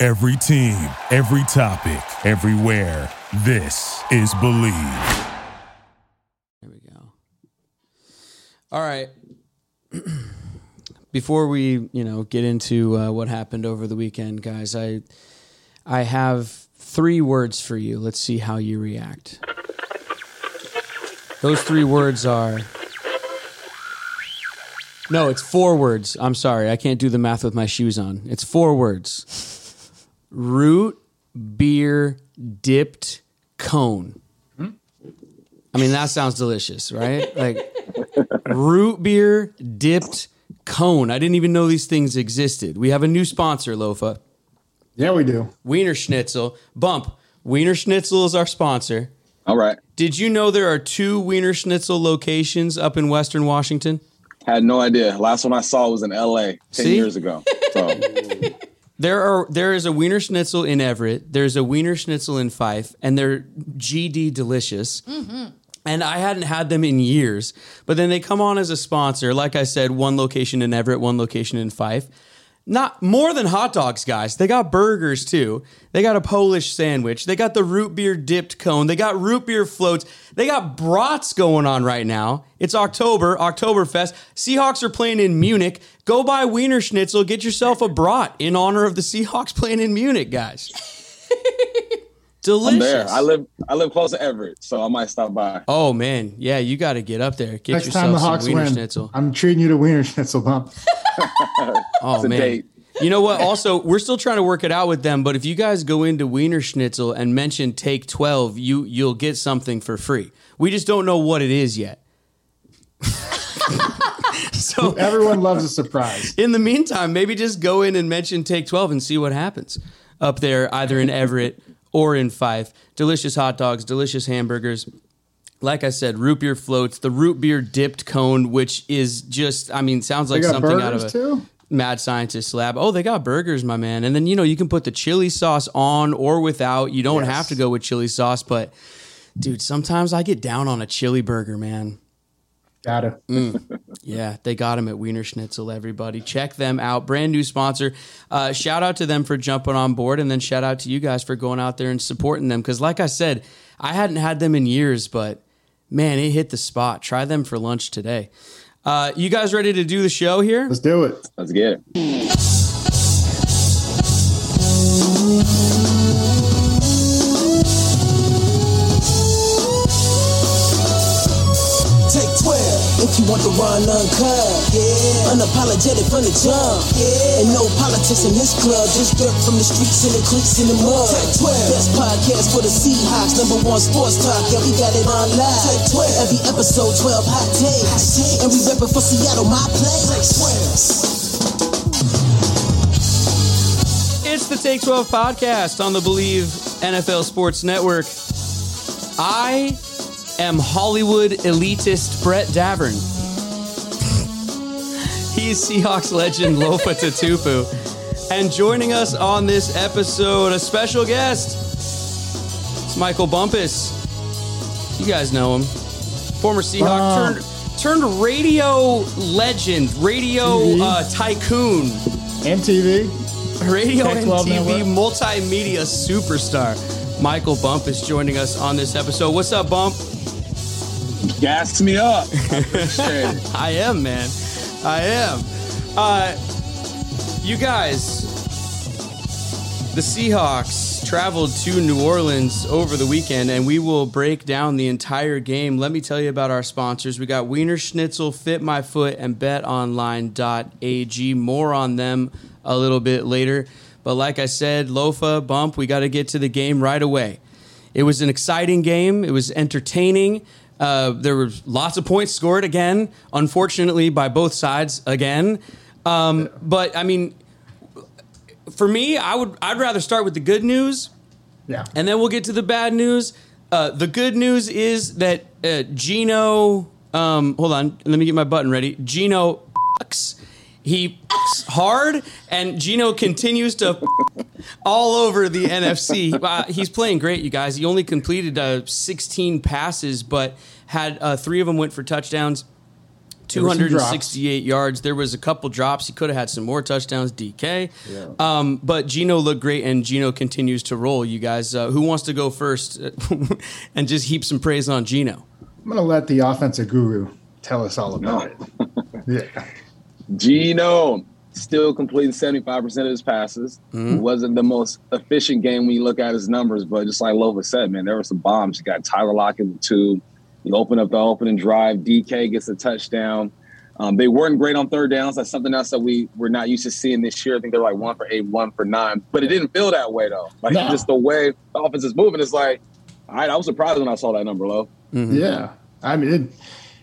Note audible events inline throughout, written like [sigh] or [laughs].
Every team, every topic, everywhere. This is Believe. There we go. All right. [clears throat] Before we, you know, get into uh, what happened over the weekend, guys, I I have three words for you. Let's see how you react. Those three words are No, it's four words. I'm sorry. I can't do the math with my shoes on. It's four words. Root beer dipped cone. I mean, that sounds delicious, right? Like root beer dipped cone. I didn't even know these things existed. We have a new sponsor, Lofa. Yeah, we do. Wiener Schnitzel. Bump. Wiener Schnitzel is our sponsor. All right. Did you know there are two Wiener Schnitzel locations up in Western Washington? Had no idea. Last one I saw was in LA 10 See? years ago. So [laughs] There are there is a Wiener Schnitzel in Everett. There's a Wiener Schnitzel in Fife, and they're GD delicious. Mm-hmm. And I hadn't had them in years, but then they come on as a sponsor. Like I said, one location in Everett, one location in Fife. Not more than hot dogs, guys. They got burgers too. They got a Polish sandwich. They got the root beer dipped cone. They got root beer floats. They got brats going on right now. It's October, Oktoberfest. Seahawks are playing in Munich. Go buy Wiener Schnitzel. Get yourself a brat in honor of the Seahawks playing in Munich, guys. [laughs] Delicious. I'm there. I live I live close to Everett, so I might stop by. Oh man, yeah, you got to get up there. Get Next yourself time the some Hawks Wiener win, Schnitzel. I'm treating you to Wiener [laughs] Schnitzel bump. [laughs] Oh It's a man. date. You know what? [laughs] Also, we're still trying to work it out with them, but if you guys go into Wiener Schnitzel and mention take 12, you you'll get something for free. We just don't know what it is yet. so Everyone loves a surprise. in the meantime, maybe just go in and mention take 12 and see what happens up there, either in Everett or in Fife. Delicious hot dogs, delicious hamburgers. Like I said, root beer floats, the root beer dipped cone, which is just, I mean, sounds like something out of a too. mad scientist lab. Oh, they got burgers, my man. And then, you know, you can put the chili sauce on or without. You don't Yes. have to go with chili sauce, but dude, sometimes I get down on a chili burger, man. Got it. Mm. Yeah, they got him at Wiener Schnitzel, everybody. Check them out. Brand new sponsor. Uh, shout out to them for jumping on board, and then shout out to you guys for going out there and supporting them. Because, like I said, I hadn't had them in years, but man, it hit the spot. Try them for lunch today. Uh, you guys ready to do the show here? Let's do it. Let's get it. Want the run uncut. Yeah. Unapologetic from the jump. Yeah. And no politics in this club. Just dirt from the streets and the creeks in the mud. Take 12. Best podcast for the Seahawks. Number one sports talk. Yeah, we got it on live. Take 12. Every episode 12 hot takes. And we reppin' for Seattle, my place. Take 12. It's the Take 12 podcast on the Believe NFL Sports Network. I am Hollywood elitist Brett Davern. He's Seahawks legend Lofa Tatupu. And joining us on this episode, a special guest. It's Michael Bumpus. You guys know him. Former Seahawk Wow. turned turned radio legend, radio TV. uh, tycoon. And TV. Radio Tech and 12 TV Network. multimedia superstar Michael Bump is joining us on this episode. What's up, Bump? Gas me up. I. [laughs] I am, man. I am. Uh, you guys, the Seahawks traveled to New Orleans over the weekend, and we will break down the entire game. Let me tell you about our sponsors. We got Wiener Schnitzel, Fit My Foot, and BetOnline.ag. More on them a little bit later. But like I said, Lofa, Bump, we got to get to the game right away. It was an exciting game. It was entertaining. Uh, there were lots of points scored again, unfortunately, by both sides again. Um, but I mean, for me, I would I'd rather start with the good news, Yeah. and then we'll get to the bad news. Uh, the good news is that uh, Gino. Um, hold on, let me get my button ready. Gino, he hard, and Gino continues to all over the NFC. Uh, he's playing great, you guys. He only completed uh, 16 passes, but had uh, three of them went for touchdowns. There were some drops. 268 yards. There was a couple drops. He could have had some more touchdowns. DK, um, but Gino looked great, and Gino continues to roll. You guys, uh, who wants to go first [laughs] and just heap some praise on Gino? I'm gonna let the offensive guru tell us all about it. Yeah. Gino still completing 75% of his passes. It wasn't the most efficient game when you look at his numbers, but just like Lofa said, man, there were some bombs. You got Tyler Lockett with two. You open up the opening drive. DK gets a touchdown. Um, they weren't great on third downs. That's something else that we we're not used to seeing this year. I think they're like one for eight, one for nine. But it didn't feel that way though. Like No. just the way the offense is moving, it's like, all right, I was surprised when I saw that number low. Yeah, I mean, it,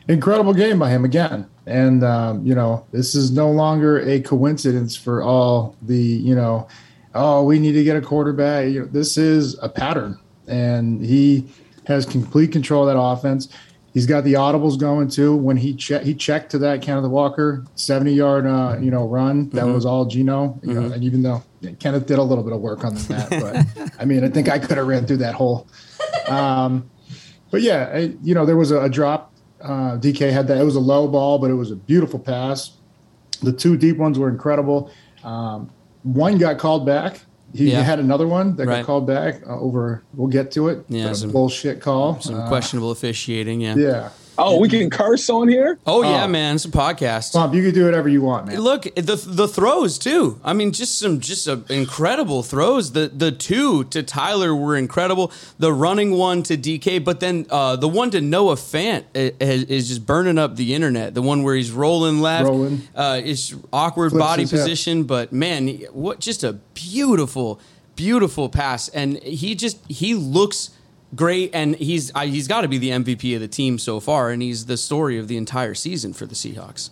incredible game by him again. And um, you know, this is no longer a coincidence for all the you know, oh, we need to get a quarterback. You know, this is a pattern, and he has complete control of that offense. He's got the audibles going too. When he che- he checked to that Kenneth Walker seventy yard uh, you know run, that was all Gino. You know, and even though Kenneth did a little bit of work on that, but [laughs] I mean, I think I could have ran through that hole. Um, but yeah, I, you know, there was a, a drop. Uh, DK had that. It was a low ball, but it was a beautiful pass. The two deep ones were incredible. Um, one got called back. He Yeah. had another one that Right. got called back uh, over. We'll get to it. Yeah, some- bullshit call. Some Uh, questionable officiating. Yeah. yeah, Oh, we can curse on here? Oh yeah, Oh. man. It's a podcast. Bump, you can do whatever you want, man. Look the the throws too. I mean, just some just a incredible throws. The the two to Tyler were incredible. The running one to DK, but then uh, the one to Noah Fant is, is just burning up the internet. The one where he's rolling left, Rolling. Uh, it's awkward Flips body his hip. position, but man, what just a beautiful, beautiful pass. And he just he looks great, and he's uh, he's got to be the MVP of the team so far, and he's the story of the entire season for the Seahawks.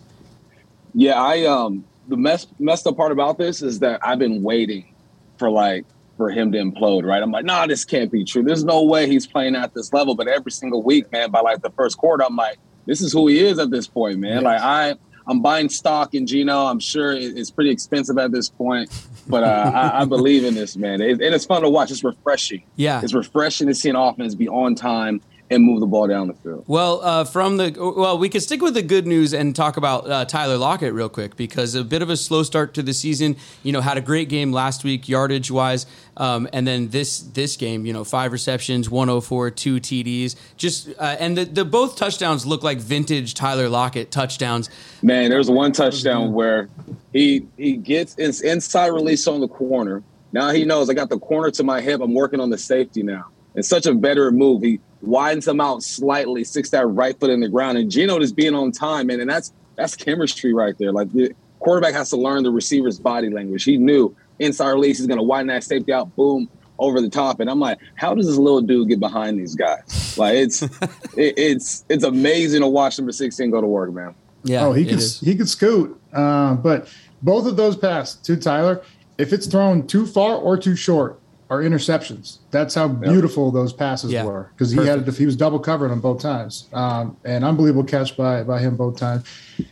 Yeah, I um the mess messed up part about this is that I've been waiting for like for him to implode, right? I'm like, nah, this can't be true. There's no way he's playing at this level. But every single week, man, by like the first quarter, I'm like, this is who he is at this point, man. Like I I'm buying stock in Gino. I'm sure it's pretty expensive at this point, but uh, I, I believe in this, man. It, and it's fun to watch. It's refreshing. Yeah. It's refreshing to see an offense be on time and move the ball down the field. Well, uh, from the well, we could stick with the good news and talk about uh, Tyler Lockett real quick because a bit of a slow start to the season. You know, had a great game last week yardage wise, um, and then this this game, you know, five receptions, 104, two TDs, just uh, and the, the both touchdowns look like vintage Tyler Lockett touchdowns. Man, there's one touchdown where he he gets his inside release on the corner. Now he knows I got the corner to my hip. I'm working on the safety now. It's such a better move. He widens him out slightly, sticks that right foot in the ground, and Gino just being on time, man. And that's that's chemistry right there. Like the quarterback has to learn the receiver's body language. He knew inside release he's going to widen that safety out, boom, over the top. And I'm like, how does this little dude get behind these guys? Like it's [laughs] it, it's it's amazing to watch number 16 go to work, man. Yeah, oh, he it could is. he could scoot. Uh, but both of those passes to Tyler, if it's thrown too far or too short, are interceptions. That's how beautiful those passes Yeah. were because he had he was double covered on both times. Um, and unbelievable catch by by him both times.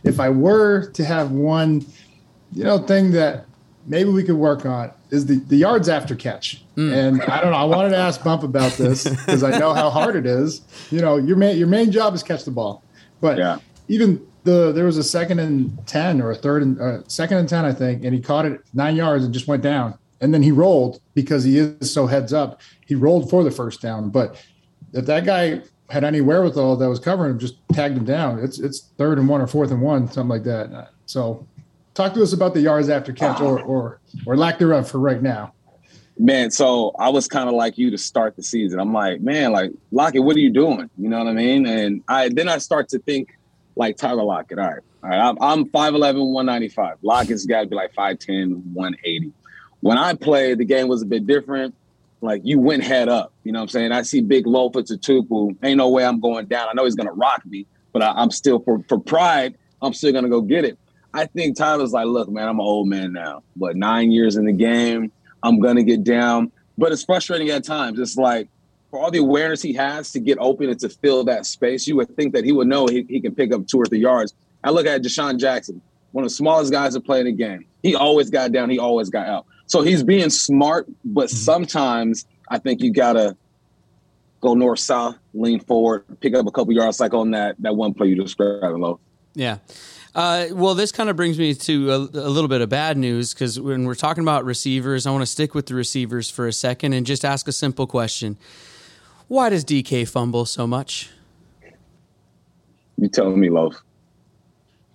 If I were to have one, you know, thing that maybe we could work on is the the yards after catch. Hmm. And I don't know. I wanted to ask Bump about this because I know how hard it is. You know, your main your main job is catch the ball, but Yeah. even the there was a second and ten or a third and uh, second and ten, I think, and he caught it nine yards and just went down. And then he rolled because he is so heads up. He rolled for the first down, but if that guy had any wherewithal that was covering him, just tagged him down. It's it's third and one or fourth and one, something like that. So, talk to us about the yards after catch or or or lack thereof for right now. Man, so I was kind of like you to start the season. I'm like, man, like Lockett, what are you doing? You know what I mean? And I then I start to think like Tyler Lockett. All right, all right, I'm, I'm 5'11", 195. Lockett's got to be like 5'10", 180. When I played, the game was a bit different. Like you went head up. You know what I'm saying? I see big Lofa Tatupu. Ain't no way I'm going down. I know he's gonna rock me, but I, I'm still for for pride. I'm still gonna go get it. I think Tyler's like, look, man, I'm an old man now, but nine years in the game, I'm gonna get down. But it's frustrating at times. It's like for all the awareness he has to get open and to fill that space, you would think that he would know he, he can pick up two or three yards. I look at DeSean Jackson, one of the smallest guys to play in the game. He always got down, he always got out. So he's being smart, but mm-hmm. sometimes I think you gotta go north south, lean forward, pick up a couple yards, like on that that one play you described, low. Yeah. Uh, well, this kind of brings me to a, a little bit of bad news because when we're talking about receivers, I want to stick with the receivers for a second and just ask a simple question: Why does DK fumble so much? You telling me, Loaf?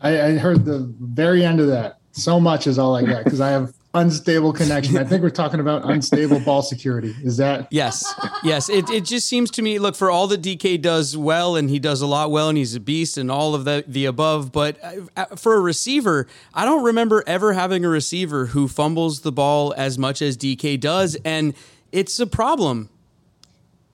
I, I heard the very end of that. So much is all I got because I have unstable connection. I think we're [laughs] talking about unstable ball security. Is that? Yes. Yes. It, it just seems to me, look, for all that DK does well, and he does a lot well, and he's a beast and all of the, the above. But uh, for a receiver, I don't remember ever having a receiver who fumbles the ball as much as DK does. And it's a problem.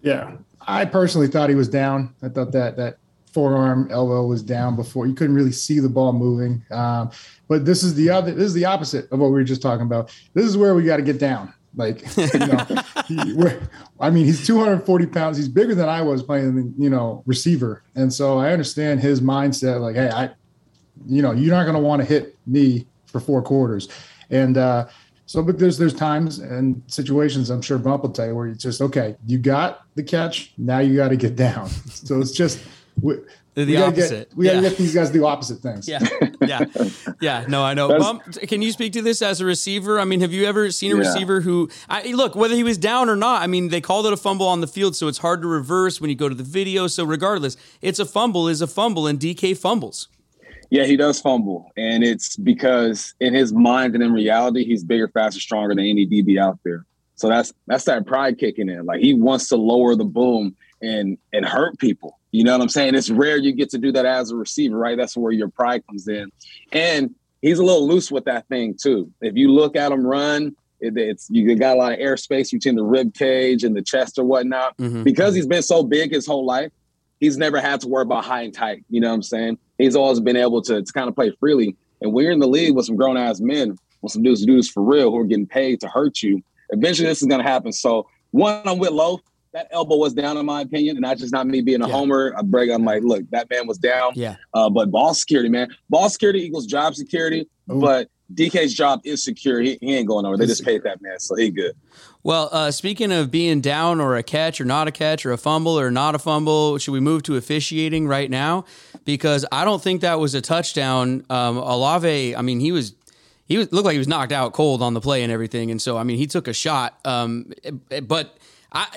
Yeah. I personally thought he was down. I thought that that forearm elbow was down before you couldn't really see the ball moving um, but this is the other this is the opposite of what we were just talking about this is where we got to get down like you know [laughs] he, i mean he's 240 pounds he's bigger than i was playing you know receiver and so i understand his mindset like hey i you know you're not going to want to hit me for four quarters and uh so, but there's there's times and situations I'm sure Bump will tell you where it's just okay. You got the catch. Now you got to get down. So it's just we, the we opposite. Get, we got to get these guys to do opposite things. Yeah, yeah, yeah. No, I know. Bump, can you speak to this as a receiver? I mean, have you ever seen a yeah. receiver who, I, look, whether he was down or not? I mean, they called it a fumble on the field, so it's hard to reverse when you go to the video. So regardless, it's a fumble is a fumble, and DK fumbles. Yeah, he does fumble, and it's because in his mind and in reality, he's bigger, faster, stronger than any DB out there. So that's that's that pride kicking in. Like he wants to lower the boom and and hurt people. You know what I'm saying? It's rare you get to do that as a receiver, right? That's where your pride comes in. And he's a little loose with that thing too. If you look at him run, it, it's you got a lot of airspace between the rib cage and the chest or whatnot. Mm-hmm. Because he's been so big his whole life, he's never had to worry about high and tight. You know what I'm saying? He's always been able to, to kind of play freely. And when you're in the league with some grown ass men, with some dudes do this for real who are getting paid to hurt you, eventually this is gonna happen. So one, I'm with Loaf that elbow was down, in my opinion, and that's just not me being a yeah. homer. I break. I'm like, look, that man was down. Yeah. Uh, but ball security, man, ball security equals job security. Ooh. But DK's job is secure. He, he ain't going over. They just paid that man, so he good. Well, uh, speaking of being down or a catch or not a catch or a fumble or not a fumble, should we move to officiating right now? Because I don't think that was a touchdown. Um, Olave, I mean, he was he was looked like he was knocked out cold on the play and everything, and so I mean, he took a shot. Um, but I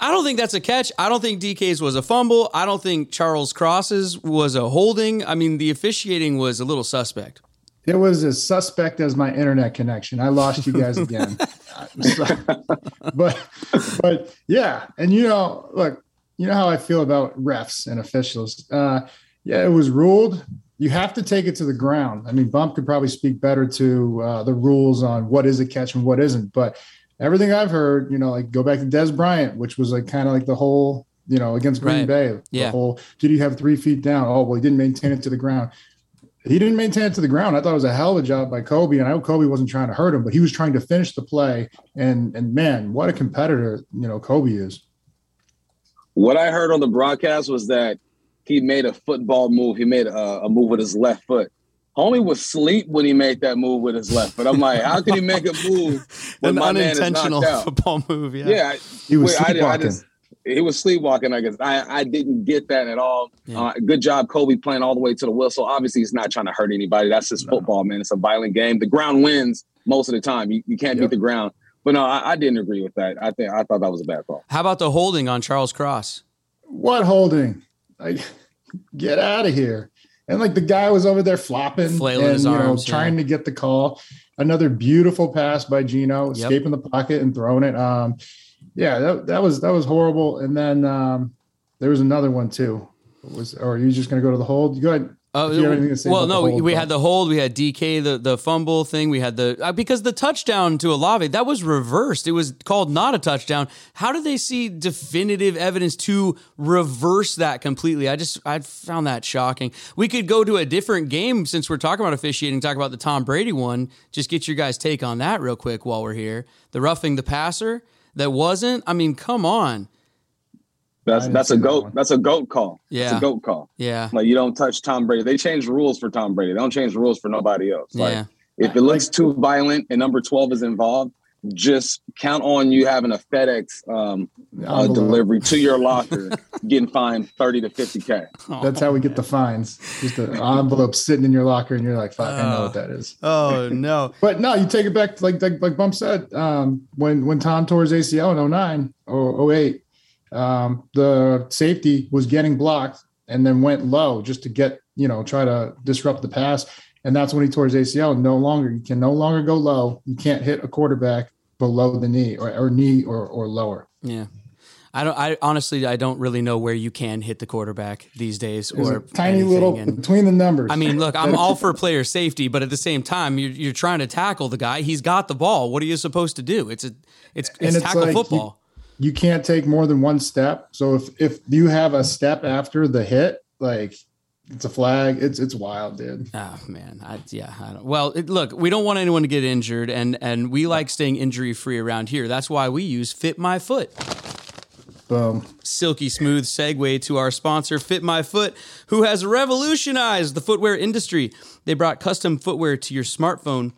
I don't think that's a catch. I don't think DK's was a fumble. I don't think Charles Cross's was a holding. I mean, the officiating was a little suspect. It was as suspect as my internet connection. I lost you guys again. [laughs] [laughs] but but yeah, and you know, look, you know how I feel about refs and officials. Uh, yeah, it was ruled. You have to take it to the ground. I mean, Bump could probably speak better to uh, the rules on what is a catch and what isn't. But everything I've heard, you know, like go back to Dez Bryant, which was like kind of like the whole, you know, against Green right. Bay. The yeah. whole did he have three feet down? Oh, well, he didn't maintain it to the ground. He didn't maintain it to the ground. I thought it was a hell of a job by Coby. And I know Coby wasn't trying to hurt him, but he was trying to finish the play. And and man, what a competitor, you know, Coby is. What I heard on the broadcast was that he made a football move. He made a, a move with his left foot. Homie was sleep when he made that move with his left. But I'm like, how can he make a move [laughs] when An my man is knocked out? football move? Yeah, yeah. He was wait, sleepwalking. I, I just, he was sleepwalking. I guess I, I didn't get that at all. Yeah. Uh, good job, Coby, playing all the way to the whistle. Obviously, he's not trying to hurt anybody. That's just no. football, man. It's a violent game. The ground wins most of the time. You, you can't yep. beat the ground. But no, I, I, didn't agree with that. I think I thought that was a bad call. How about the holding on Charles Cross? What holding? Like, get out of here and like the guy was over there flopping Flailing and his you know arms, trying yeah. to get the call. Another beautiful pass by escaping yep. the pocket and throwing it. Um, yeah, that, that was that was horrible. And then um, there was another one too. Was or are you just going to go to the hold? Go ahead. Oh, If you have anything to say well, no, we had the hold, we had DK, the the fumble thing, we had the uh, because the touchdown to Olave that was reversed. It was called not a touchdown. How did they see definitive evidence to reverse that completely? I just I found that shocking. We could go to a different game since we're talking about officiating. Talk about the Tom Brady one. Just get your guys' take on that real quick while we're here. The roughing the passer that wasn't. I mean, come on. That's that's a goat. one. That's a goat call. Yeah. It's a goat call. Yeah, Like you don't touch Tom Brady. They changed rules for Tom Brady. They don't change the rules for nobody else. Like yeah. if it looks too violent and number 12 is involved, just count on you having a FedEx um, uh, delivery to your locker, getting fined 30 to 50K. [laughs] That's how we get the fines. Just an envelope sitting in your locker, and you're like, "Fuck, I know what that is." Oh no. [laughs] But no, you take it back like like, like Bump said, um, when when Tom tore his ACL in 09 or 08, um, the safety was getting blocked and then went low just to get, you know, try to disrupt the pass. And that's when he tore his ACL. No longer, you can no longer go low. You can't hit a quarterback below the knee or, or knee or, or lower. Yeah. I don't. I honestly, I don't really know where you can hit the quarterback these days, There's or tiny anything, little and- between the numbers. I mean, look, I'm [laughs] all for player safety, but at the same time, you're, you're trying to tackle the guy. He's got the ball. What are you supposed to do? It's a, it's, it's, it's tackle like football. You can't take more than one step. So if if you have a step after the hit, like it's a flag. It's it's wild, dude. Oh man, I, yeah. I don't, well, it, look, we don't want anyone to get injured, and and we like staying injury free around here. That's why we use Fit My Foot. Boom. silky smooth segue to our sponsor, Fit My Foot, who has revolutionized the footwear industry. They brought custom footwear to your smartphone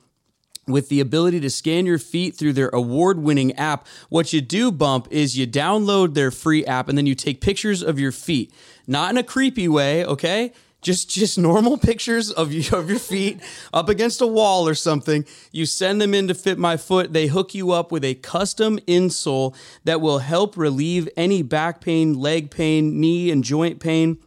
with the ability to scan your feet through their award winning app. What you do, Bump, is you download their free app and then you take pictures of your feet. Not in a creepy way, okay? Just just normal [laughs] pictures of you, of your feet up against a wall or something. You send them in to Fit My Foot. They hook you up with a custom insole that will help relieve any back pain, leg pain, knee and joint pain.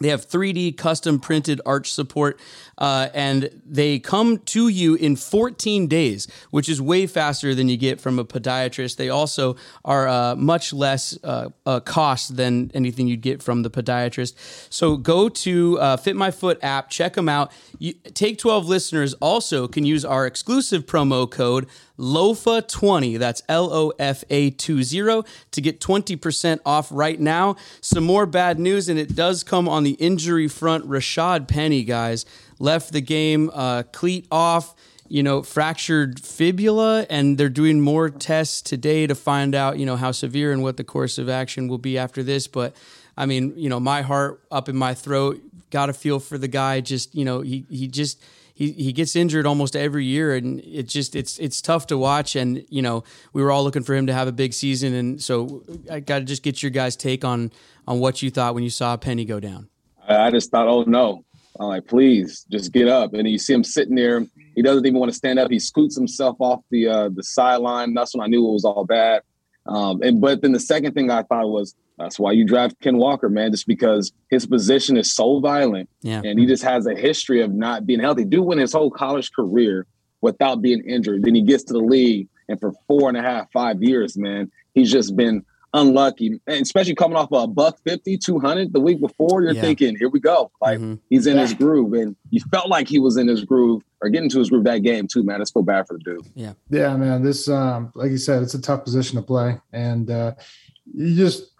They have 3D custom printed arch support, uh, and they come to you in 14 days, which is way faster than you get from a podiatrist. They also are uh, much less uh, uh, cost than anything you'd get from the podiatrist. So go to uh, Fit My Foot app, check them out. You, Take 12 listeners also can use our exclusive promo code LOFA20, that's L O F A 20, to get 20% off right now. Some more bad news, and it does come on the injury front. Rashad Penny, guys, left the game, uh, cleat off, you know, fractured fibula, and they're doing more tests today to find out, you know, how severe and what the course of action will be after this. But I mean, you know, my heart up in my throat, got a feel for the guy. Just, you know, he, he just, he, he gets injured almost every year and it just it's it's tough to watch and you know we were all looking for him to have a big season and so I got to just get your guys take on on what you thought when you saw Penny go down. I I just thought, oh no. I'm like, please just get up. And you see him sitting there. He doesn't even want to stand up. He scoots himself off the uh, the sideline. That's when I knew it was all bad. Um, and but then the second thing I thought was that's why you draft Ken Walker, man, just because his position is so violent Yeah. and he just has a history of not being healthy. Dude went his whole college career without being injured. Then he gets to the league, and for four and a half, five years, man, he's just been unlucky. And especially coming off a buck 50, 200 the week before, you're Yeah. thinking, here we go. Like Mhm. he's in his groove. And you felt like he was in his groove or getting to his groove that game, too, man. It's feel bad for the dude. Yeah, Yeah, man. This, um, like you said, it's a tough position to play, and uh, you just,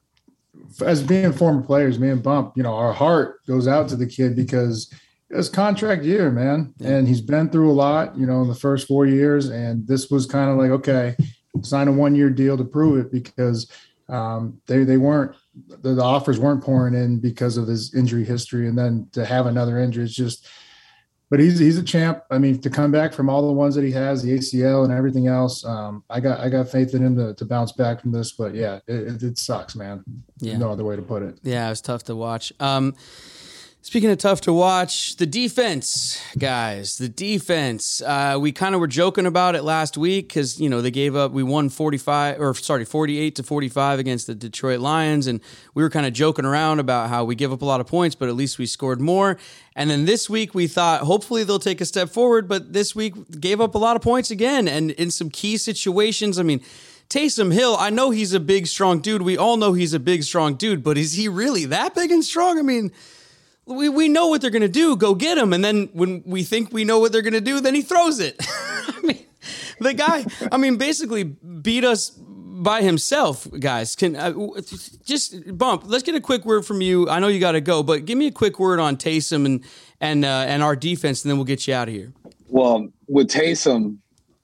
as being former players, me and Bump, you know, our heart goes out to the kid because it's contract year, man, and he's been through a lot, you know, in the first four years, and this was kind of like, okay, sign a one year deal to prove it because um, they they weren't the, the offers weren't pouring in because of his injury history, and then to have another injury it's just but he's he's a champ. I mean, to come back from all the ones that he has, the ACL and everything else, um, I got I got faith in him to, to bounce back from this. But yeah, it, it, it sucks, man. Yeah. No other way to put it. Yeah, it was tough to watch. Um, speaking of tough to watch, the defense, guys, the defense. Uh, we kind of were joking about it last week because you know they gave up. We won forty five, or sorry, forty eight to forty five against the Detroit Lions, and we were kind of joking around about how we give up a lot of points, but at least we scored more. And then this week we thought hopefully they'll take a step forward, but this week gave up a lot of points again, and in some key situations. I mean. Taysom Hill, I know he's a big, strong dude. We all know he's a big, strong dude, but is he really that big and strong? I mean, we, we know what they're going to do. Go get him. And then when we think we know what they're going to do, then he throws it. [laughs] I mean, the guy, I mean, basically beat us by himself, guys. Can uh, just bump. Let's get a quick word from you. I know you got to go, but give me a quick word on Taysom and and uh, and our defense, and then we'll get you out of here. Well, with Taysom,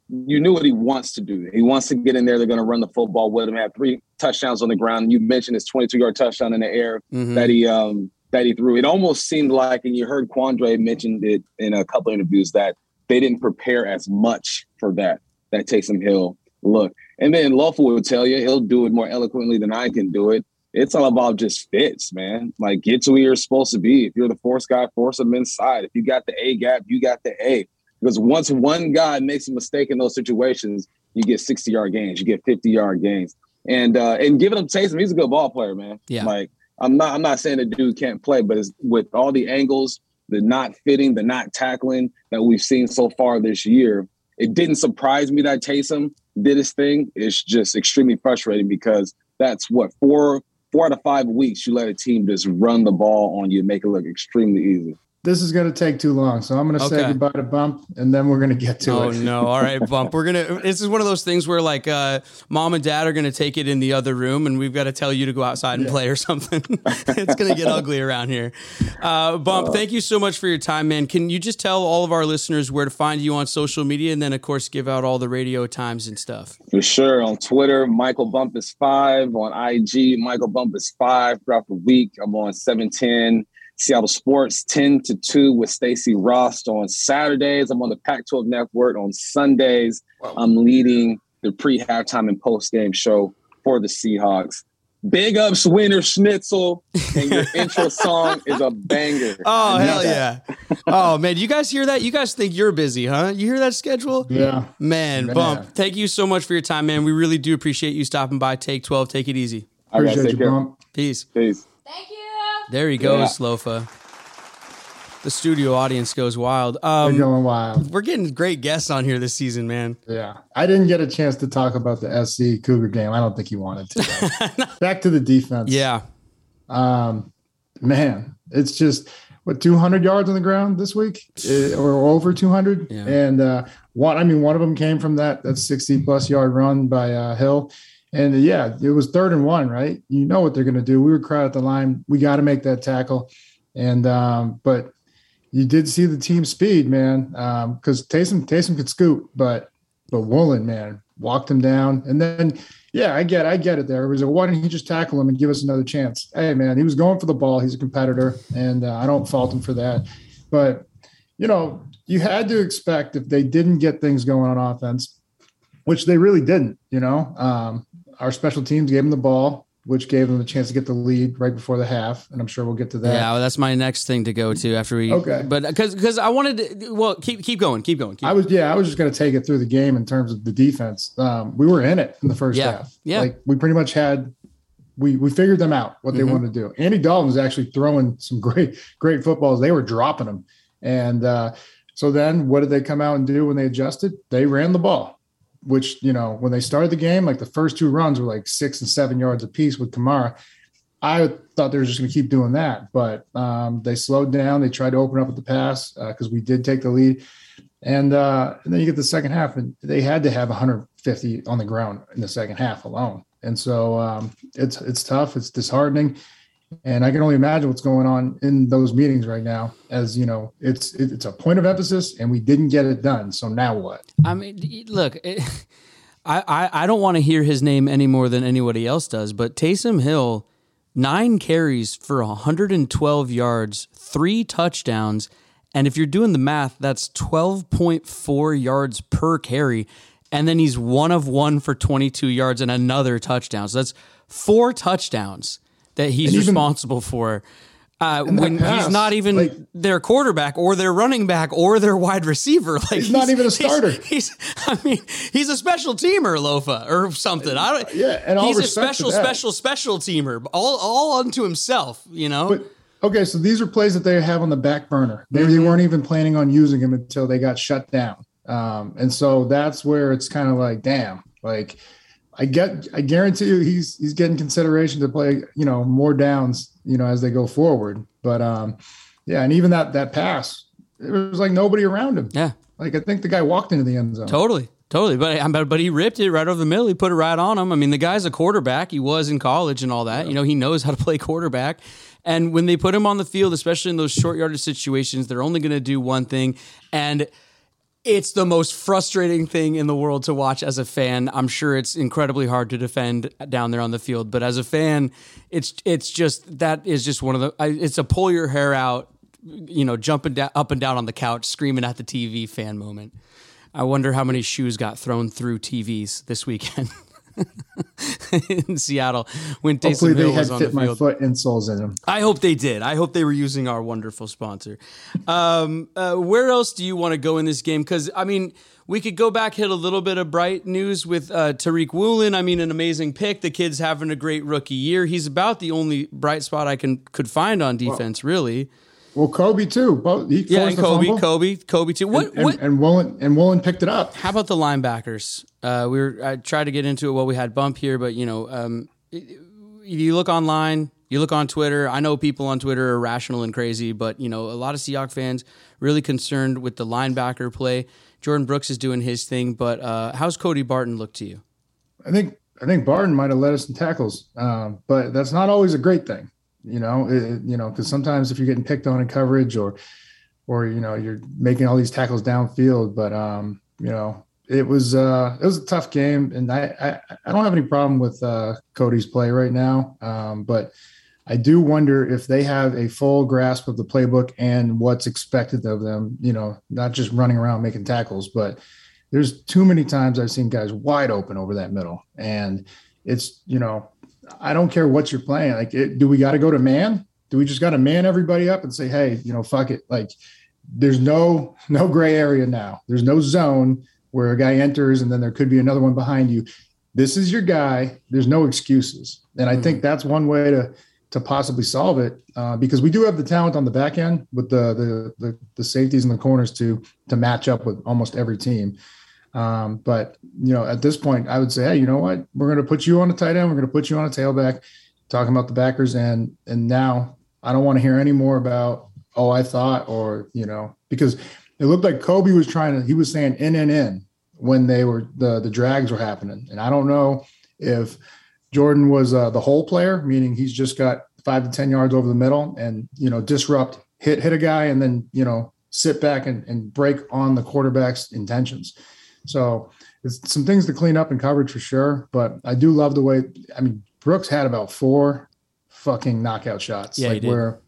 you knew what he wants to do. He wants to get in there. They're going to run the football with him. Have three touchdowns on the ground. You mentioned his 22 yard touchdown in the air mm-hmm. that he um, that he threw. It almost seemed like, and you heard Quandre mentioned it in a couple interviews that they didn't prepare as much for that. That Taysom Hill look. And then Lofa will tell you he'll do it more eloquently than I can do it. It's all about just fits, man. Like get to where you're supposed to be. If you're the force guy, force them inside. If you got the A gap, you got the A. Because once one guy makes a mistake in those situations, you get 60 yard gains, you get 50 yard gains. And uh and giving him Taysom, he's a good ball player, man. Yeah. Like I'm not I'm not saying the dude can't play, but with all the angles, the not fitting, the not tackling that we've seen so far this year, it didn't surprise me that Taysom did his thing. It's just extremely frustrating because that's what four four out of five weeks you let a team just run the ball on you make it look extremely easy this is going to take too long. So I'm going to okay. say goodbye to Bump, and then we're going to get to oh, it. Oh no! All right, Bump. We're gonna. This is one of those things where like uh, mom and dad are going to take it in the other room, and we've got to tell you to go outside and yeah. play or something. [laughs] it's going to get ugly around here. Uh, Bump, uh, thank you so much for your time, man. Can you just tell all of our listeners where to find you on social media, and then of course give out all the radio times and stuff? For sure. On Twitter, Michael Bumpus five. On IG, Michael Bumpus five. Throughout the week, I'm on seven ten Seattle Sports 10 to 2 with Stacy Rost on Saturdays. I'm on the Pac 12 network on Sundays. Wow. I'm leading the pre halftime and post game show for the Seahawks. Big ups, Wiener Schnitzel, and your [laughs] intro song is a banger. Oh hell yeah! Oh man, you guys hear that? You guys think you're busy, huh? You hear that schedule? Yeah, man. man. Bump. Thank you so much for your time, man. We really do appreciate you stopping by. Take twelve. Take it easy. Appreciate you, Bump. Peace. Peace. Thank you. There he goes, yeah. Lofa. The studio audience goes wild. Um, They're going wild. We're getting great guests on here this season, man. Yeah. I didn't get a chance to talk about the SC Cougar game. I don't think he wanted to. [laughs] Back to the defense. Yeah. Um, man, it's just what 200 yards on the ground this week or over 200 yeah. and uh one i mean one of them came from that that 60 plus yard run by uh hill and yeah, it was third and one, right? You know what they're going to do. We were crowded at the line. We got to make that tackle. And, um, but you did see the team speed, man. Because um, Taysom, Taysom could scoop, but, but Woolen, man, walked him down. And then, yeah, I get, I get it. There it was a why didn't he just tackle him and give us another chance? Hey, man, he was going for the ball. He's a competitor, and uh, I don't fault him for that. But you know, you had to expect if they didn't get things going on offense, which they really didn't. You know, um, our special teams gave them the ball, which gave them a chance to get the lead right before the half, and I'm sure we'll get to that. Yeah, well, that's my next thing to go to after we. Okay, but because because I wanted to. Well, keep keep going, keep going. Keep I was yeah, I was just going to take it through the game in terms of the defense. Um, we were in it in the first yeah. half. Yeah, like we pretty much had. We, we figured them out what they mm-hmm. wanted to do. Andy Dalton was actually throwing some [laughs] great great footballs. They were dropping them, and uh, so then what did they come out and do when they adjusted? They ran the ball which you know when they started the game, like the first two runs were like six and seven yards apiece with Kamara. I thought they were just going to keep doing that, but um, they slowed down. They tried to open up with the pass because uh, we did take the lead, and uh, and then you get the second half, and they had to have 150 on the ground in the second half alone. And so um, it's it's tough. It's disheartening and I can only imagine what's going on in those meetings right now. As you know, it's it's a point of emphasis, and we didn't get it done. So now what? I mean, look, it, [laughs] I, I I don't want to hear his name any more than anybody else does, but Taysom Hill, nine carries for 112 yards, three touchdowns, and if you're doing the math, that's 12.4 yards per carry. And then he's one of one for 22 yards and another touchdown. So that's four touchdowns that he's even, responsible for. Uh, when pass, he's not even like, their quarterback or their running back or their wide receiver, like he's, he's not even a [laughs] starter. He's, he's, I mean, he's a special teamer, Lofa, or something. I don't. Yeah, and all he's a special, special, special teamer, all all unto himself. You know. But okay, so these are plays that they have on the back burner. They, mm-hmm. they weren't even planning on using him until they got shut down, um, and so that's where it's kind of like, damn, like I get I guarantee you he's he's getting consideration to play, you know, more downs, you know, as they go forward. But um yeah, and even that that pass, it was like nobody around him. Yeah, like I think the guy walked into the end zone. Totally. Totally, but but but he ripped it right over the middle. He put it right on him. I mean, the guy's a quarterback. He was in college and all that. You know, he knows how to play quarterback. And when they put him on the field, especially in those short yardage situations, they're only going to do one thing, and it's the most frustrating thing in the world to watch as a fan. I'm sure it's incredibly hard to defend down there on the field, but as a fan, it's it's just that is just one of the. It's a pull your hair out, you know, jumping up and down on the couch, screaming at the TV fan moment. I wonder how many shoes got thrown through TVs this weekend [laughs] [laughs] in Seattle when Hopefully Taysom Hill they had was on the field. foot insoles in them. I hope they did. I hope they were using our wonderful sponsor. Um, uh, where else do you want to go in this game? Because I mean, we could go back hit a little bit of bright news with uh, Tariq Woolen. I mean, an amazing pick. The kid's having a great rookie year. He's about the only bright spot I can could find on defense, really. Well, Coby too. Both he Yeah, and Coby, fumble, Coby, Coby too. What? and, what? and Woolen and Woolen picked it up. How about the linebackers? Uh, we were I tried to get into it while we had bump here, but you know, um, if you look online, you look on Twitter. I know people on Twitter are rational and crazy, but you know, a lot of Seahawks fans really concerned with the linebacker play. Jordyn Brooks is doing his thing, but uh, how's Cody Barton look to you? I think I think Barton might have led us in tackles, um, but that's not always a great thing. You know, it, you know, because sometimes if you're getting picked on in coverage or or you know you're making all these tackles downfield, but um, you know, it was uh, it was a tough game, and I I, I don't have any problem with uh, Cody's play right now, um, but. I do wonder if they have a full grasp of the playbook and what's expected of them, you know, not just running around making tackles, but there's too many times I've seen guys wide open over that middle. And it's, you know, I don't care what you're playing. Like, it, do we got to go to man? Do we just got to man everybody up and say, hey, you know, fuck it? Like, there's no no gray area now. There's no zone where a guy enters and then there could be another one behind you. This is your guy. There's no excuses, and I think that's one way to to possibly solve it uh, because we do have the talent on the back end with the, the the the safeties and the corners to to match up with almost every team. Um, but you know, at this point, I would say, hey, you know what? We're going to put you on a tight end. We're going to put you on a tailback. Talking about the backers, and and now I don't want to hear any more about oh I thought or you know because it looked like Coby was trying to he was saying in and in when they were the the drags were happening, and I don't know if Jordyn was uh, the whole player, meaning he's just got five to ten yards over the middle and you know disrupt hit hit a guy and then you know sit back and, and break on the quarterback's intentions. So it's some things to clean up in coverage for sure. But I do love the way I mean Brooks had about four fucking knockout shots, Yeah, like where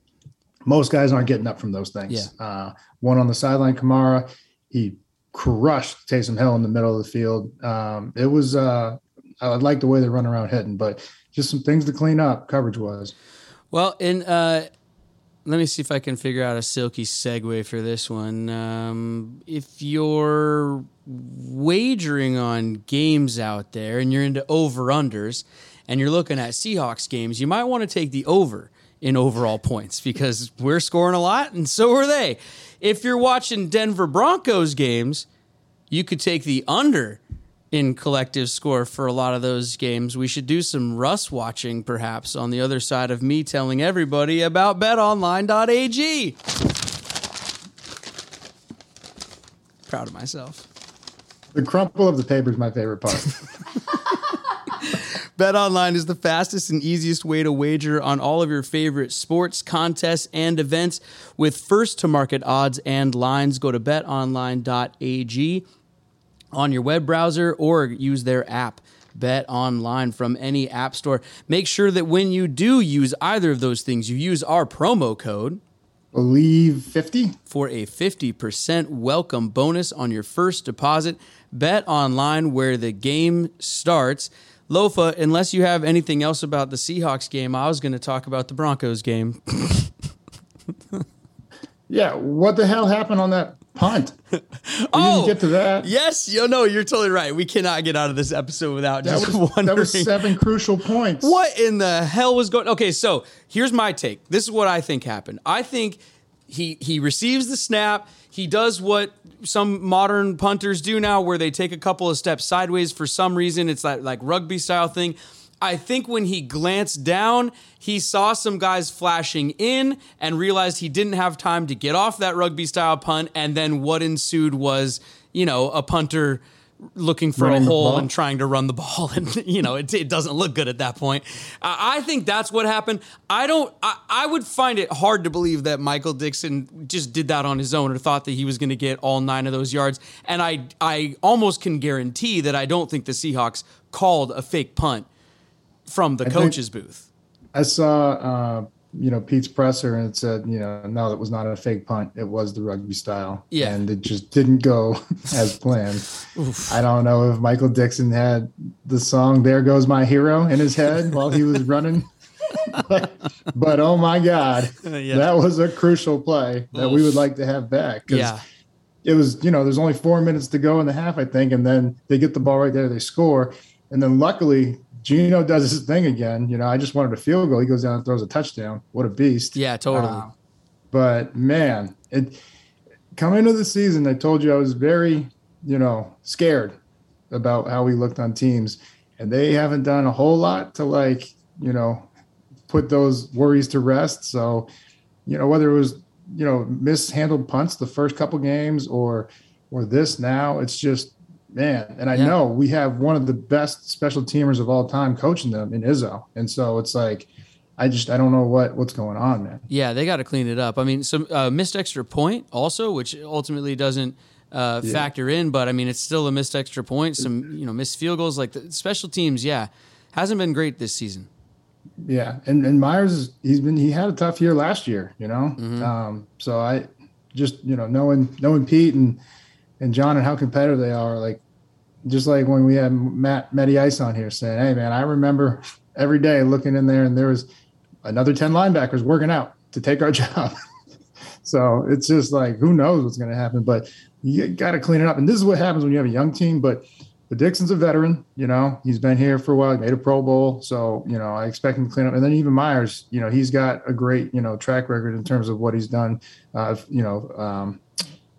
most guys aren't getting up from those things. Uh, one on the sideline, Kamara, he crushed Taysom Hill in the middle of the field. Um, it was uh, I like the way they run around hitting, but just some things to clean up coverage wise. Well, in uh, let me see if I can figure out a silky segue for this one. Um, if you're wagering on games out there and you're into over unders and you're looking at Seahawks games, you might want to take the over in overall points because we're scoring a lot and so are they. If you're watching Denver Broncos games, you could take the under in collective score for a lot of those games. We should do some Russ watching perhaps on the other side of me telling everybody about betonline.ag. Proud of myself. The crumple of the paper is my favorite part. [laughs] BetOnline is the fastest and easiest way to wager on all of your favorite sports, contests, and events with first to market odds and lines. Go to betonline.ag on your web browser or use their app. Bet online from any app store. Make sure that when you do use either of those things, you use our promo code Believe 50? for a 50% welcome bonus on your first deposit. Bet online where the game starts. Lofa, unless you have anything else about the Seahawks game, I was going to talk about the Broncos game. [laughs] Yeah. What the hell happened on that punt? [laughs] We Oh, didn't get to that. yes, you no, you're totally right. We cannot get out of this episode without That just was, [laughs] wondering that was seven crucial points. what in the hell was going. Okay, so here's my take. This is what I think happened. I think he he receives the snap. He does what some modern punters do now, where they take a couple of steps sideways for some reason. It's that like rugby style thing. I think when he glanced down, he saw some guys flashing in and realized he didn't have time to get off that rugby style punt. And then what ensued was, you know, a punter looking for Running a hole and trying to run the [laughs] ball. And, you know, it, it doesn't look good at that point. I, I think that's what happened. I don't, I, I would find it hard to believe that Michael Dickson just did that on his own or thought that he was going to get all nine of those yards. And I, I almost can guarantee that I don't think the Seahawks called a fake punt from the think- coach's booth. I saw, uh, you know, Pete's presser and it said, you know, no, that was not a fake punt. It was the rugby style. Yeah. And it just didn't go [laughs] as planned. I don't know if Michael Dickson had the song There Goes My Hero in his head while he was running. [laughs] but, but oh my God, [laughs] Yeah. that was a crucial play that we would like to have back. Yeah. it was, you know, there's only four minutes to go in the half, I think, and then they get the ball right there, they score, and then luckily Gino does his thing again. You know, I just wanted a field goal. He goes down and throws a touchdown. What a beast! Yeah, totally. Uh, but man, it coming into the season, I told you I was very, you know, scared about how we looked on teams, and they haven't done a whole lot to like, you know, put those worries to rest. So, you know, whether it was, you know, mishandled punts the first couple games or or this now, it's just man. And I Yeah. know we have one of the best special teamers of all time coaching them in Izzo. And so it's like I just I don't know what what's going on, man. Yeah, they got to clean it up. I mean, some uh, missed extra point also, which ultimately doesn't uh, factor in, but I mean, it's still a missed extra point. Some you know missed field goals, like the special teams. Yeah, hasn't been great this season. Yeah, and and Myers, he's been he had a tough year last year, you know. Mm-hmm. Um, so I just you know knowing knowing Pete and and John and how competitive they are, like just like when we had Matt Matty Ice on here saying, "Hey man, I remember every day looking in there and there was another ten linebackers working out to take our [laughs] job." so it's just like who knows what's going to happen, but you got to clean it up. And this is what happens when you have a young team, but. But Dickson's a veteran, you know, he's been here for a while, he made a Pro Bowl. So, you know, I expect him to clean up. And then even Myers, you know, he's got a great, you know, track record in terms of what he's done, uh, you know, um,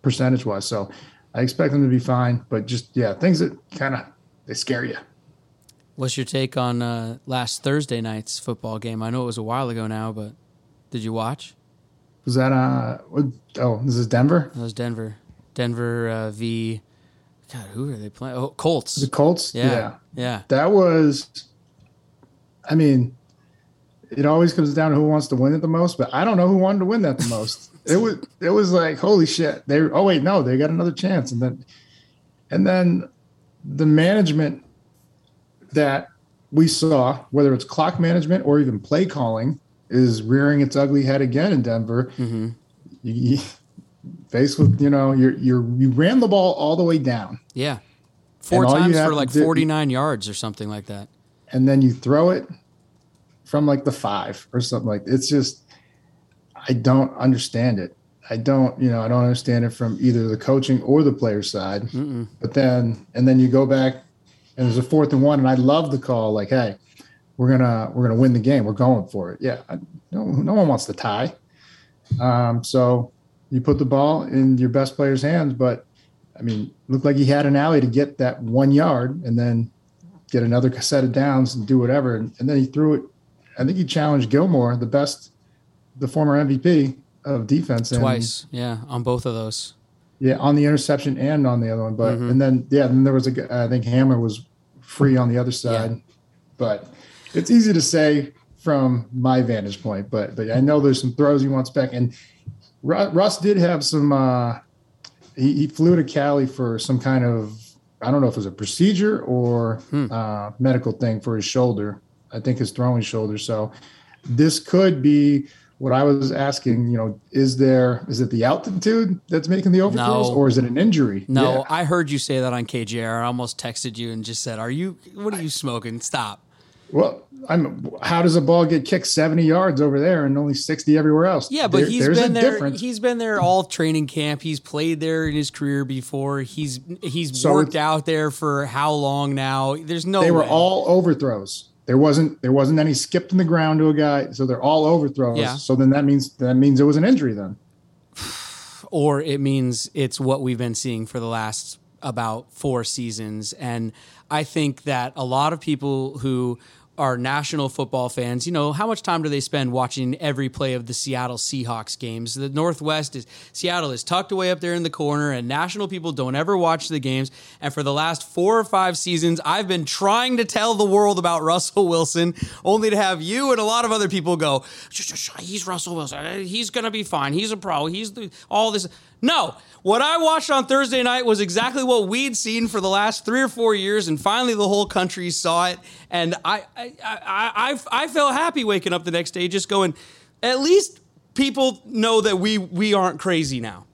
percentage wise. So I expect them to be fine. But just, yeah, things that kind of, they scare you. What's your take on uh, last Thursday night's football game? I know it was a while ago now, but did you watch? Was that, uh, what, oh, this is Denver? That was Denver. Denver uh, v. God, who are they playing? Oh, Colts. The Colts? yeah, yeah. That was, I mean, it always comes down to who wants to win it the most, but I don't know who wanted to win that the most. It was it was like holy shit. They oh wait no they got another chance and then and then the management that we saw whether it's clock management or even play calling is rearing its ugly head again in Denver. Mm-hmm. You, you, faced with you know you're you're you ran the ball all the way down Yeah. Four times for like do- 49 yards or something like that. and then you throw it from like the five or something like it's just I don't understand it. I don't, you know, I don't understand it from either the coaching or the player side. Mm-mm. But then, and then you go back, and there's a fourth and one, and I love the call. Like, hey, we're gonna we're gonna win the game. We're going for it. Yeah, I, no, no one wants to tie. Um, so you put the ball in your best player's hands, but I mean, looked like he had an alley to get that one yard, and then get another set of downs and do whatever. And, and then he threw it. I think he challenged Gilmore, the best, the former MVP of defense, and- Twice. Yeah, on both of those. yeah, on the interception and on the other one. But Mhm. and then yeah, then there was a I think Hammer was free on the other side. But it's easy to say from my vantage point. But but I know there's some throws he wants back. And Russ did have some. uh he, he flew to Cali for some kind of I don't know if it was a procedure or Hmm. uh, medical thing for his shoulder. I think his throwing shoulder. So this could be what I was asking. You know, is there is it the altitude that's making the overthrows, No. or is it an injury? No, Yeah. I heard you say that on KJR. I almost texted you and just said, "Are you? What are you smoking? Stop." Well, I'm. How does a ball get kicked 70 yards over there and only 60 everywhere else? Yeah, but There- he's there's been a there. difference. He's been there all training camp. He's played there in his career before. He's he's So worked out there for how long now? There's no. they were all overthrows. There wasn't there wasn't any skipped in the ground to a guy, so they're all overthrows. Yeah. So then that means that means it was an injury then. [sighs] or it means it's what we've been seeing for the last about four seasons. And I think that a lot of people who our national football fans, you know, how much time do they spend watching every play of the Seattle Seahawks games? The Northwest is Seattle is tucked away up there in the corner, and national people don't ever watch the games. And for the last four or five seasons, I've been trying to tell the world about Russell Wilson, only to have you and a lot of other people go, "He's Russell Wilson. He's gonna be fine. He's a pro. He's the, all this." No, what I watched on Thursday night was exactly what we'd seen for the last three or four years, and finally the whole country saw it. And I, I, I, I, I felt happy waking up the next day, just going, at least people know that we we aren't crazy now.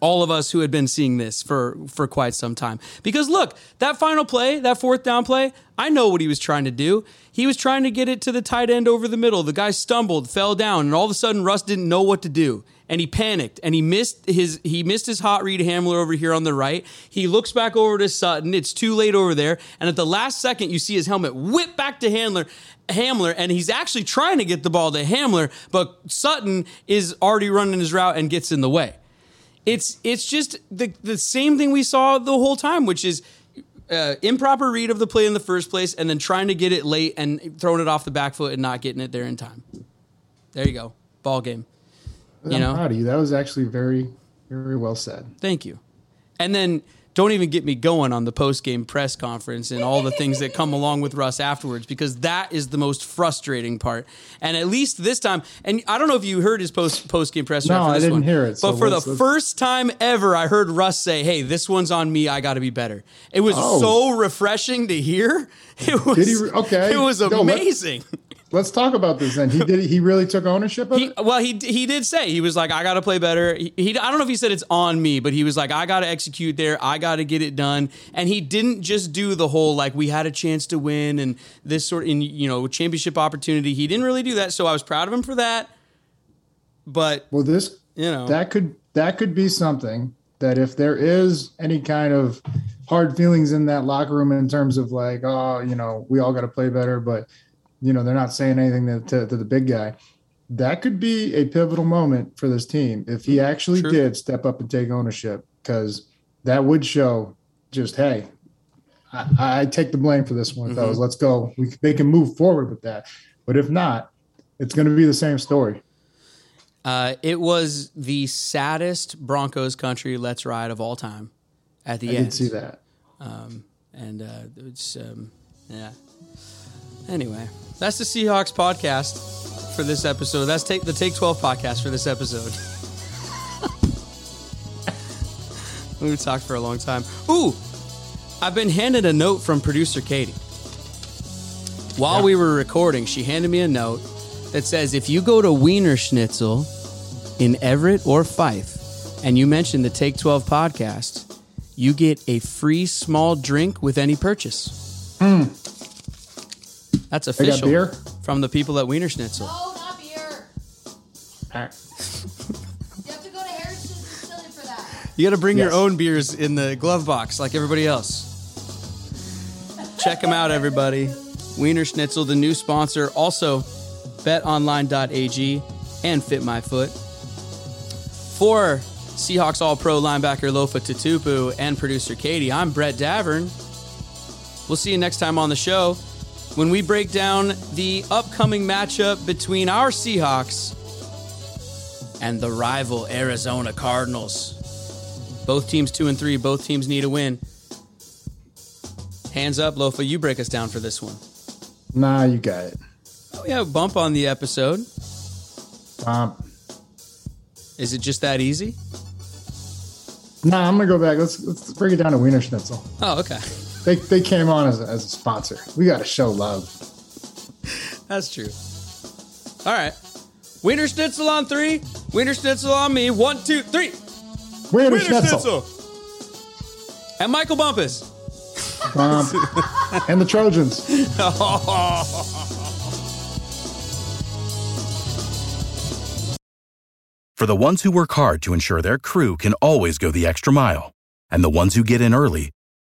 All of us who had been seeing this for for quite some time. Because look, that final play, that fourth down play, I know what he was trying to do. He was trying to get it to the tight end over the middle. The guy stumbled, fell down, and all of a sudden Russ didn't know what to do and he panicked and he missed his he missed his hot read Hamler over here on the right. He looks back over to Sutton. It's too late over there, and at the last second, you see his helmet whip back to Handler. Hamler, and he's actually trying to get the ball to Hamler, but Sutton is already running his route and gets in the way. It's it's just the the same thing we saw the whole time, which is uh, improper read of the play in the first place, and then trying to get it late and throwing it off the back foot and not getting it there in time. There you go, ball game. You I'm know, proud of you. That was actually very, very well said. Thank you. And then don't even get me going on the post game press conference and all the things that come along with Russ afterwards because that is the most frustrating part. And at least this time, and I don't know if you heard his post post game press. No, I didn't one, hear it. But so for the first time ever, I heard Russ say, "Hey, this one's on me. I got to be better." It was oh. so refreshing to hear. [laughs] It was he, okay. It was amazing. No, let's talk about this then. He did. He really took ownership of he, it. Well, he he did say he was like, I got to play better. He, he, I don't know if he said it's on me, but he was like, I got to execute there. I got to get it done. And he didn't just do the whole like we had a chance to win and this sort in you know championship opportunity. He didn't really do that. So I was proud of him for that. But well, this you know that could that could be something that if there is any kind of hard feelings in that locker room in terms of like, oh, you know, we all got to play better, but you know, they're not saying anything to, to, to, the big guy. That could be a pivotal moment for this team if he actually True. did step up and take ownership, because that would show just, hey, I, I, take the blame for this one, mm-hmm. fellas. Let's go. We, they can move forward with that. But if not, it's going to be the same story. Uh, it was the saddest Broncos country let's ride of all time at the I end. I did see that. Um, and uh, it's, um, yeah. Anyway. That's the Seahawks podcast for this episode. That's take the Take 12 podcast for this episode. [laughs] We've talked for a long time. Ooh, I've been handed a note from producer Katie. While yeah. we were recording, she handed me a note that says if you go to Wiener Schnitzel in Everett or Fife and you mention the Take 12 podcast, you get a free small drink with any purchase. Mm. That's official. beer from the people at Wiener Schnitzel. No, not beer. All right. you have to go to Harrison Distillery for that. You got to bring yes. your own beers in the glove box like everybody else. Check them out, everybody. Wiener Schnitzel, the new sponsor. Also, betonline.ag and Fit My Foot. For Seahawks All Pro linebacker Lofa Tatupu and producer Katie, I'm Brett Davern. We'll see you next time on the show when we break down the upcoming matchup between our Seahawks and the rival Arizona Cardinals. Both teams two and three, both teams need a win. Hands up, Lofa, you break us down for this one. Nah, you got it. Oh, yeah, bump on the episode. Bump. Is it just that easy? Nah, I'm gonna go back. Let's let's break it down to Wiener Schnitzel. Oh, okay. [laughs] They, they came on as a, as a sponsor. We got to show love. That's true. All right. Wiener Schnitzel on three. Wiener Schnitzel on me. One, two, three. Wiener, Wiener Schnitzel. Schnitzel. And Michael Bumpus. Bump. and the Trojans. [laughs] For the ones who work hard to ensure their crew can always go the extra mile, and the ones who get in early